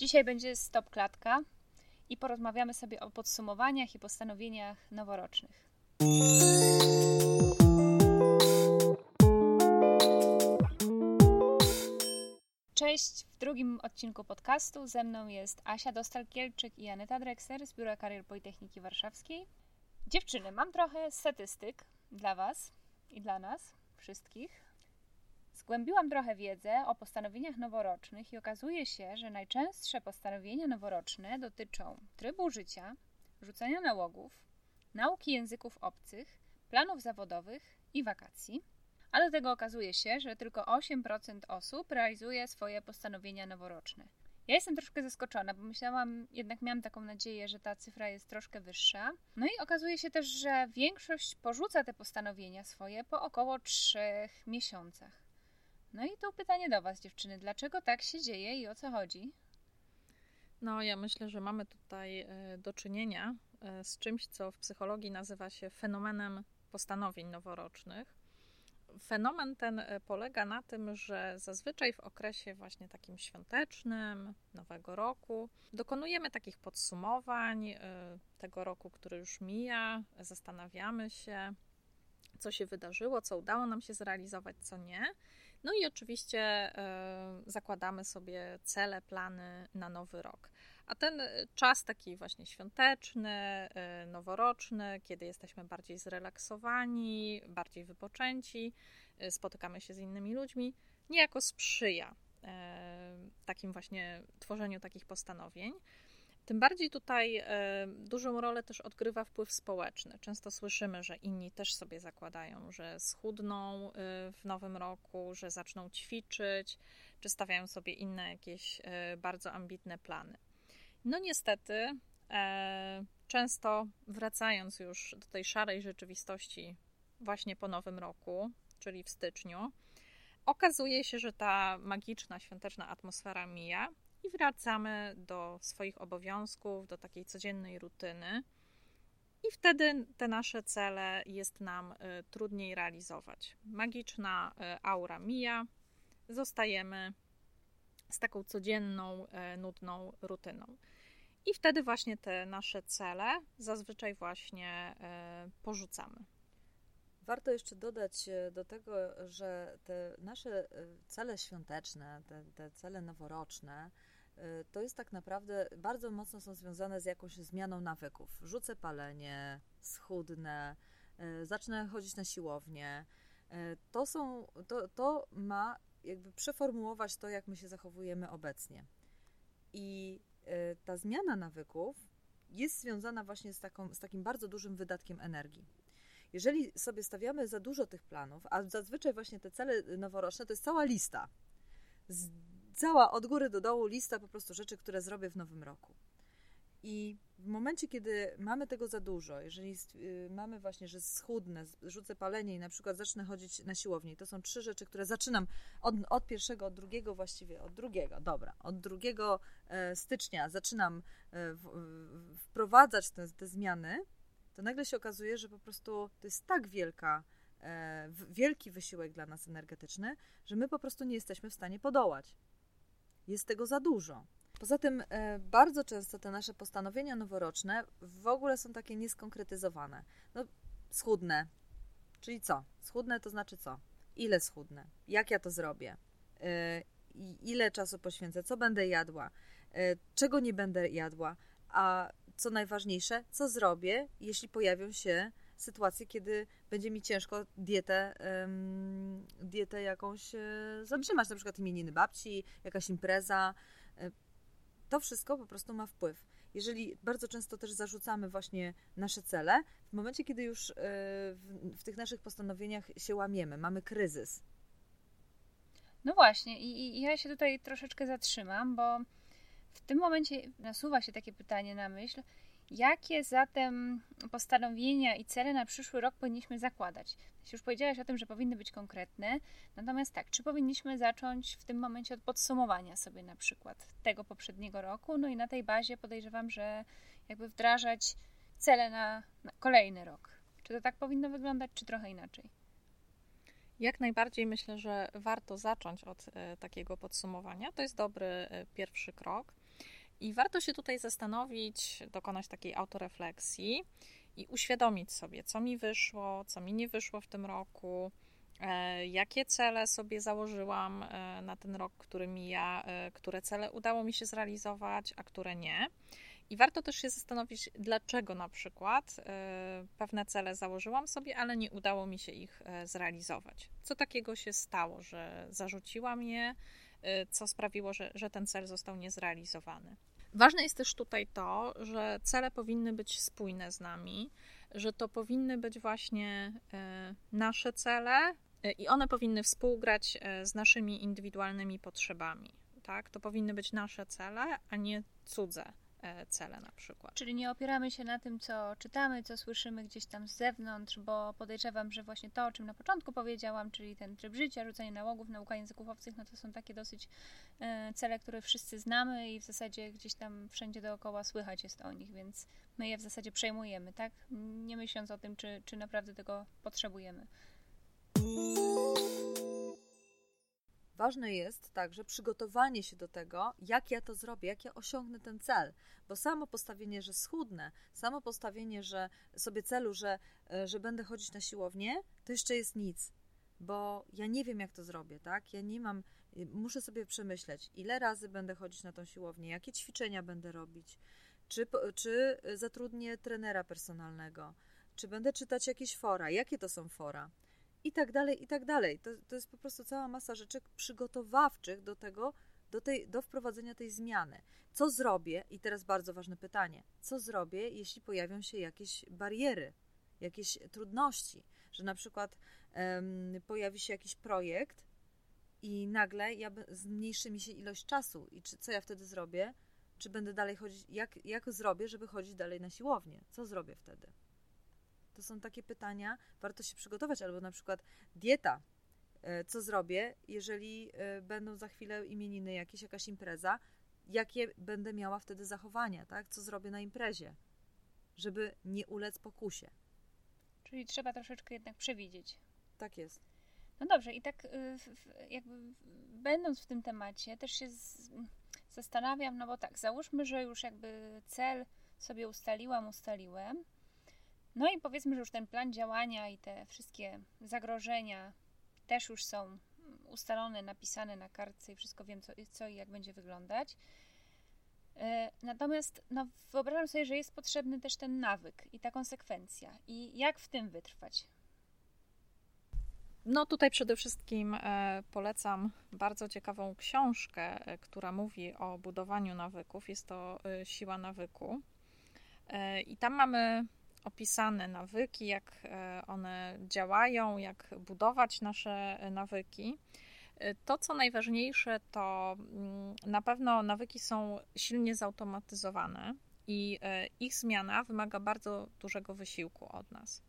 Dzisiaj będzie stop klatka i porozmawiamy sobie o podsumowaniach i postanowieniach noworocznych. Cześć, w drugim odcinku podcastu ze mną jest Asia Dostal-Kielczyk i Aneta Drexler z Biura Karier Politechniki Warszawskiej. Dziewczyny, mam trochę statystyk dla Was i dla nas wszystkich. Zgłębiłam trochę wiedzę o postanowieniach noworocznych i okazuje się, że najczęstsze postanowienia noworoczne dotyczą trybu życia, rzucania nałogów, nauki języków obcych, planów zawodowych i wakacji. A do tego okazuje się, że tylko 8% osób realizuje swoje postanowienia noworoczne. Ja jestem troszkę zaskoczona, bo myślałam, jednak miałam taką nadzieję, że ta cyfra jest troszkę wyższa. No i okazuje się też, że większość porzuca te postanowienia swoje po około 3 miesiącach. No i to pytanie do Was, dziewczyny. Dlaczego tak się dzieje i o co chodzi? No, ja myślę, że mamy tutaj e, do czynienia e, z czymś, co w psychologii nazywa się fenomenem postanowień noworocznych. Fenomen ten e, polega na tym, że zazwyczaj w okresie właśnie takim świątecznym, nowego roku, dokonujemy takich podsumowań tego roku, który już mija, zastanawiamy się, co się wydarzyło, co udało nam się zrealizować, co nie. No i oczywiście e, zakładamy sobie cele, plany na nowy rok. A ten czas taki właśnie świąteczny, e, noworoczny, kiedy jesteśmy bardziej zrelaksowani, bardziej wypoczęci, e, spotykamy się z innymi ludźmi, niejako sprzyja takim właśnie tworzeniu takich postanowień. Tym bardziej tutaj e, dużą rolę też odgrywa wpływ społeczny. Często słyszymy, że inni też sobie zakładają, że schudną e, w nowym roku, że zaczną ćwiczyć, czy stawiają sobie inne jakieś e, bardzo ambitne plany. No niestety, często wracając już do tej szarej rzeczywistości właśnie po nowym roku, czyli w styczniu, okazuje się, że ta magiczna, świąteczna atmosfera mija i wracamy do swoich obowiązków, do takiej codziennej rutyny. I wtedy te nasze cele jest nam y, trudniej realizować. Magiczna y, aura mija, zostajemy z taką codzienną, y, nudną rutyną. I wtedy właśnie te nasze cele zazwyczaj właśnie porzucamy. Warto jeszcze dodać do tego, że te nasze cele świąteczne, te, te cele noworoczne, Y, to jest tak naprawdę bardzo mocno są związane z jakąś zmianą nawyków. Rzucę palenie, schudnę, zacznę chodzić na siłownię. To, są, to, to ma jakby przeformułować to, jak my się zachowujemy obecnie. I ta zmiana nawyków jest związana właśnie z, taką, z takim bardzo dużym wydatkiem energii. Jeżeli sobie stawiamy za dużo tych planów, a zazwyczaj właśnie te cele noworoczne to jest cała lista z cała od góry do dołu lista po prostu rzeczy, które zrobię w nowym roku. I w momencie, kiedy mamy tego za dużo, jeżeli y, mamy właśnie, że schudnę, rzucę palenie i na przykład zacznę chodzić na siłowni, to są trzy rzeczy, które zaczynam od, od pierwszego, od drugiego właściwie, od drugiego, dobra, od drugiego e, stycznia zaczynam e, wprowadzać te, te zmiany, to nagle się okazuje, że po prostu to jest tak wielka, e, wielki wysiłek dla nas energetyczny, że my po prostu nie jesteśmy w stanie podołać. Jest tego za dużo. Poza tym e, bardzo często te nasze postanowienia noworoczne w ogóle są takie nieskonkretyzowane. No, schudnę. Czyli co? Schudnę to znaczy co? Ile schudnę? Jak ja to zrobię? E, ile czasu poświęcę? Co będę jadła? E, czego nie będę jadła? A co najważniejsze, co zrobię, jeśli pojawią się sytuacje, kiedy będzie mi ciężko dietę, um, dietę jakąś e, zatrzymać, na przykład imieniny babci, jakaś impreza. E, to wszystko po prostu ma wpływ. Jeżeli bardzo często też zarzucamy właśnie nasze cele, w momencie, kiedy już e, w, w tych naszych postanowieniach się łamiemy, mamy kryzys. No właśnie, i, i ja się tutaj troszeczkę zatrzymam, bo w tym momencie nasuwa się takie pytanie na myśl, Jakie zatem postanowienia i cele na przyszły rok powinniśmy zakładać? Już powiedziałaś o tym, że powinny być konkretne, natomiast tak, czy powinniśmy zacząć w tym momencie od podsumowania sobie na przykład tego poprzedniego roku, no i na tej bazie podejrzewam, że jakby wdrażać cele na, na kolejny rok. Czy to tak powinno wyglądać, czy trochę inaczej? Jak najbardziej myślę, że warto zacząć od e, takiego podsumowania. To jest dobry e, pierwszy krok. I warto się tutaj zastanowić, dokonać takiej autorefleksji i uświadomić sobie, co mi wyszło, co mi nie wyszło w tym roku, e, jakie cele sobie założyłam e, na ten rok, który mija, e, które cele udało mi się zrealizować, a które nie. I warto też się zastanowić, dlaczego na przykład pewne cele założyłam sobie, ale nie udało mi się ich zrealizować. Co takiego się stało, że zarzuciłam je, co sprawiło, że, że ten cel został niezrealizowany. Ważne jest też tutaj to, że cele powinny być spójne z nami, że to powinny być właśnie e, nasze cele e, i one powinny współgrać e, z naszymi indywidualnymi potrzebami. Tak? To powinny być nasze cele, a nie cudze cele na przykład. Czyli nie opieramy się na tym, co czytamy, co słyszymy gdzieś tam z zewnątrz, bo podejrzewam, że właśnie to, o czym na początku powiedziałam, czyli ten tryb życia, rzucanie nałogów, nauka języków obcych, no to są takie dosyć e, cele, które wszyscy znamy i w zasadzie gdzieś tam wszędzie dookoła słychać jest o nich, więc my je w zasadzie przejmujemy, tak? Nie myśląc o tym, czy, czy naprawdę tego potrzebujemy. Ważne jest także przygotowanie się do tego, jak ja to zrobię, jak ja osiągnę ten cel, bo samo postawienie, że schudnę, samo postawienie, że sobie celu, że, e, że będę chodzić na siłownię, to jeszcze jest nic, bo ja nie wiem, jak to zrobię, tak? Ja nie mam, y, muszę sobie przemyśleć, ile razy będę chodzić na tą siłownię, jakie ćwiczenia będę robić, czy, czy zatrudnię trenera personalnego, czy będę czytać jakieś fora, jakie to są fora i tak dalej, i tak dalej. To, to jest po prostu cała masa rzeczy przygotowawczych do tego, do, tej, do wprowadzenia tej zmiany. Co zrobię, i teraz bardzo ważne pytanie, co zrobię, jeśli pojawią się jakieś bariery, jakieś trudności, że na przykład um, pojawi się jakiś projekt i nagle ja zmniejszy mi się ilość czasu i czy, co ja wtedy zrobię? Czy będę dalej chodzić, jak, jak zrobię, żeby chodzić dalej na siłownię? Co zrobię wtedy? To są takie pytania, warto się przygotować, albo na przykład dieta. E, co zrobię, jeżeli e, będą za chwilę imieniny jakieś, jakaś impreza, jakie będę miała wtedy zachowania, tak? Co zrobię na imprezie, żeby nie ulec pokusie. Czyli trzeba troszeczkę jednak przewidzieć. Tak jest. No dobrze, i tak y, jakby będąc w tym temacie, też się zastanawiam, no bo tak, załóżmy, że już jakby cel sobie ustaliłam, ustaliłem, no i powiedzmy, że już ten plan działania i te wszystkie zagrożenia też już są ustalone, napisane na kartce i wszystko wiem, co, co i jak będzie wyglądać. E, natomiast no, wyobrażam sobie, że jest potrzebny też ten nawyk i ta konsekwencja. I jak w tym wytrwać? No tutaj przede wszystkim e, polecam bardzo ciekawą książkę, e, która mówi o budowaniu nawyków. Jest to Siła nawyku. I tam mamy opisane nawyki, jak e, one działają, jak budować nasze nawyki. E, to, co najważniejsze, to mm, na pewno nawyki są silnie zautomatyzowane i e, ich zmiana wymaga bardzo dużego wysiłku od nas.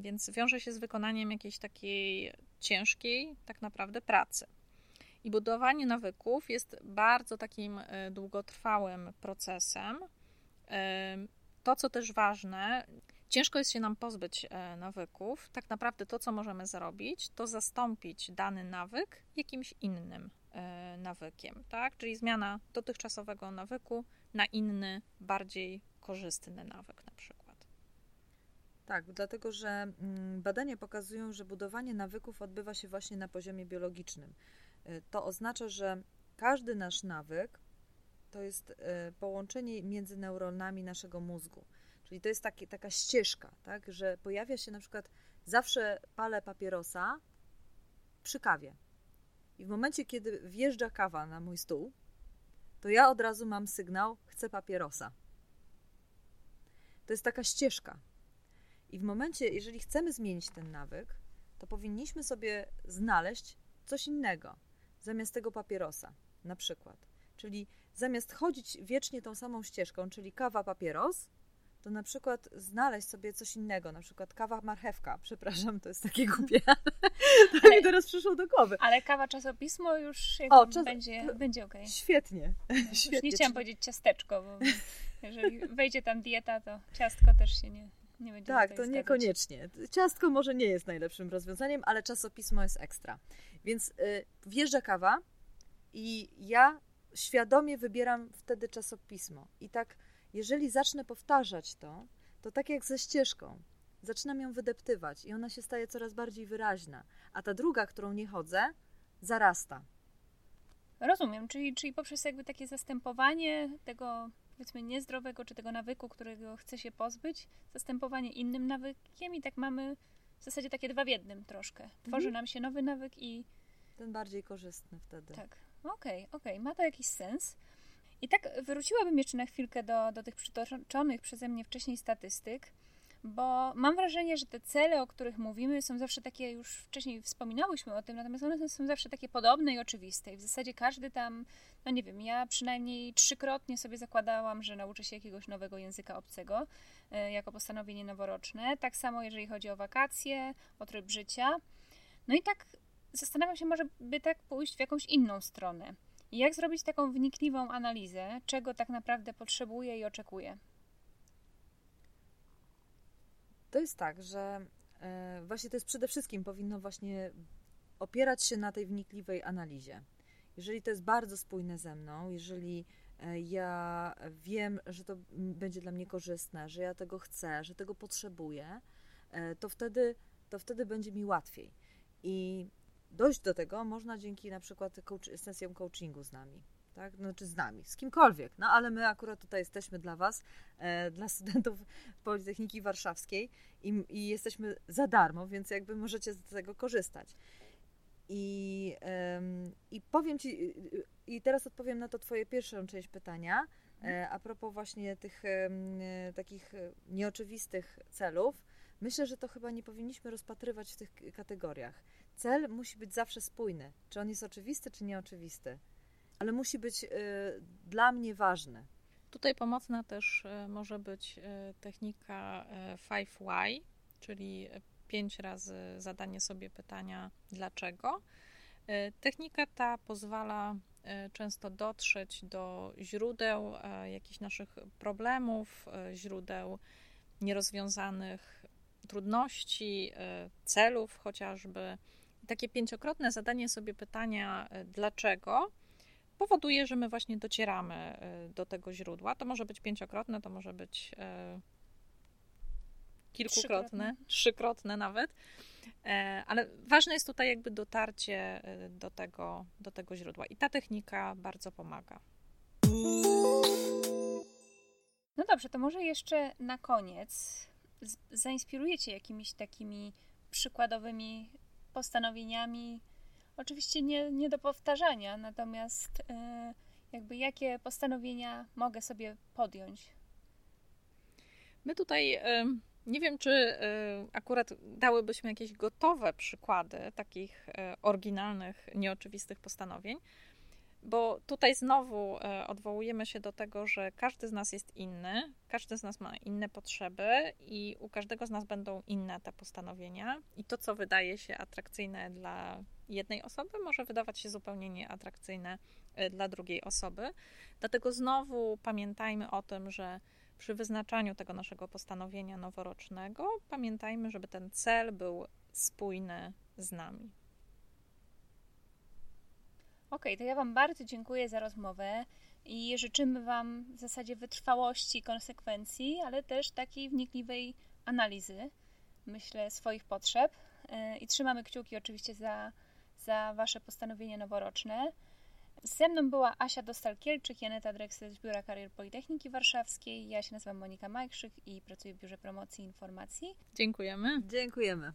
Więc wiąże się z wykonaniem jakiejś takiej ciężkiej, tak naprawdę, pracy. I budowanie nawyków jest bardzo takim długotrwałym procesem to, co też ważne, ciężko jest się nam pozbyć e, nawyków. Tak naprawdę to, co możemy zrobić, to zastąpić dany nawyk jakimś innym e, nawykiem, tak? Czyli zmiana dotychczasowego nawyku na inny, bardziej korzystny nawyk na przykład. Tak, dlatego że mm, badania pokazują, że budowanie nawyków odbywa się właśnie na poziomie biologicznym. E, to oznacza, że każdy nasz nawyk to jest e, połączenie między neuronami naszego mózgu. Czyli to jest taki, taka ścieżka, tak, że pojawia się na przykład zawsze palę papierosa przy kawie. I w momencie, kiedy wjeżdża kawa na mój stół, to ja od razu mam sygnał, chcę papierosa. To jest taka ścieżka. I w momencie, jeżeli chcemy zmienić ten nawyk, to powinniśmy sobie znaleźć coś innego zamiast tego papierosa, na przykład. Czyli zamiast chodzić wiecznie tą samą ścieżką, czyli kawa, papieros, to na przykład znaleźć sobie coś innego, na przykład kawa, marchewka. Przepraszam, to jest takie głupie, to ale, mi teraz przyszło do głowy. Ale kawa, czasopismo już o, czas... będzie, będzie okej. Okay. Świetnie. Świetnie. Nie chciałam powiedzieć ciasteczko, bo jeżeli wejdzie tam dieta, to ciastko też się nie, nie będzie Tak, to zgadzać. niekoniecznie. Ciastko może nie jest najlepszym rozwiązaniem, ale czasopismo jest ekstra. Więc y, wjeżdża kawa i ja świadomie wybieram wtedy czasopismo. I tak, jeżeli zacznę powtarzać to, to tak jak ze ścieżką. Zaczynam ją wydeptywać i ona się staje coraz bardziej wyraźna. A ta druga, którą nie chodzę, zarasta. Rozumiem, czyli, czyli poprzez jakby takie zastępowanie tego powiedzmy niezdrowego, czy tego nawyku, którego chce się pozbyć, zastępowanie innym nawykiem i tak mamy w zasadzie takie dwa w jednym troszkę. Tworzy mhm. nam się nowy nawyk i... Ten bardziej korzystny wtedy. Tak, okej, okay, okej, okay. ma to jakiś sens. I tak wróciłabym jeszcze na chwilkę do, do tych przytoczonych przeze mnie wcześniej statystyk bo mam wrażenie, że te cele, o których mówimy, są zawsze takie, już wcześniej wspominałyśmy o tym, natomiast one są zawsze takie podobne i oczywiste. I w zasadzie każdy tam, no nie wiem, ja przynajmniej trzykrotnie sobie zakładałam, że nauczę się jakiegoś nowego języka obcego e, jako postanowienie noworoczne. Tak samo, jeżeli chodzi o wakacje, o tryb życia. No i tak zastanawiam się, może by tak pójść w jakąś inną stronę. Jak zrobić taką wnikliwą analizę, czego tak naprawdę potrzebuję i oczekuję. To jest tak, że e, właśnie to jest przede wszystkim powinno właśnie opierać się na tej wnikliwej analizie. Jeżeli to jest bardzo spójne ze mną, jeżeli e, ja wiem, że to będzie dla mnie korzystne, że ja tego chcę, że tego potrzebuję, e, to wtedy, to wtedy będzie mi łatwiej. I dojść do tego można dzięki na przykład coach, sesjom coachingu z nami tak? Znaczy z nami, z kimkolwiek. No ale my akurat tutaj jesteśmy dla Was, e, dla studentów Politechniki Warszawskiej i, i, jesteśmy za darmo, więc jakby możecie z tego korzystać. I, I powiem Ci, i teraz odpowiem na to Twoje pierwszą część pytania, e, a propos właśnie tych e, takich nieoczywistych celów. Myślę, że to chyba nie powinniśmy rozpatrywać w tych kategoriach. Cel musi być zawsze spójny. Czy on jest oczywisty, czy nieoczywisty ale musi być y, dla mnie ważny. Tutaj pomocna też y, może być y, technika 5Y, czyli pięć razy zadanie sobie pytania dlaczego. Technika ta pozwala często dotrzeć do źródeł jakichś naszych problemów, źródeł nierozwiązanych trudności, celów chociażby. Takie pięciokrotne zadanie sobie pytania dlaczego powoduje, że my właśnie docieramy e, do tego źródła. To może być pięciokrotne, to może być e, kilkukrotne, trzykrotne, nawet. E, ale ważne jest tutaj jakby dotarcie do tego, do tego źródła. I ta technika bardzo pomaga. No dobrze, to może jeszcze na koniec zainspirujecie jakimiś takimi przykładowymi postanowieniami, Oczywiście nie, nie do powtarzania, natomiast e, jakby jakie postanowienia mogę sobie podjąć? My tutaj e, nie wiem, czy e, akurat dałybyśmy jakieś gotowe przykłady takich oryginalnych, nieoczywistych postanowień, bo tutaj znowu odwołujemy się do tego, że każdy z nas jest inny, każdy z nas ma inne potrzeby i u każdego z nas będą inne te postanowienia. I to, co wydaje się atrakcyjne dla jednej osoby może wydawać się zupełnie nieatrakcyjne e, dla drugiej osoby. Dlatego znowu pamiętajmy o tym, że przy wyznaczaniu tego naszego postanowienia noworocznego, pamiętajmy, żeby ten cel był spójny z nami. Ok, to ja Wam bardzo dziękuję za rozmowę i życzymy Wam w zasadzie wytrwałości, konsekwencji, ale też takiej wnikliwej analizy, myślę, swoich potrzeb. E, I trzymamy kciuki oczywiście za za Wasze postanowienie noworoczne. Ze mną była Asia Dostal-Kielczyk, Janeta Drexler z Biura Karier Politechniki Warszawskiej. Ja się nazywam Monika Majkrzyk i pracuję w Biurze Promocji i Informacji. Dziękujemy. Dziękujemy.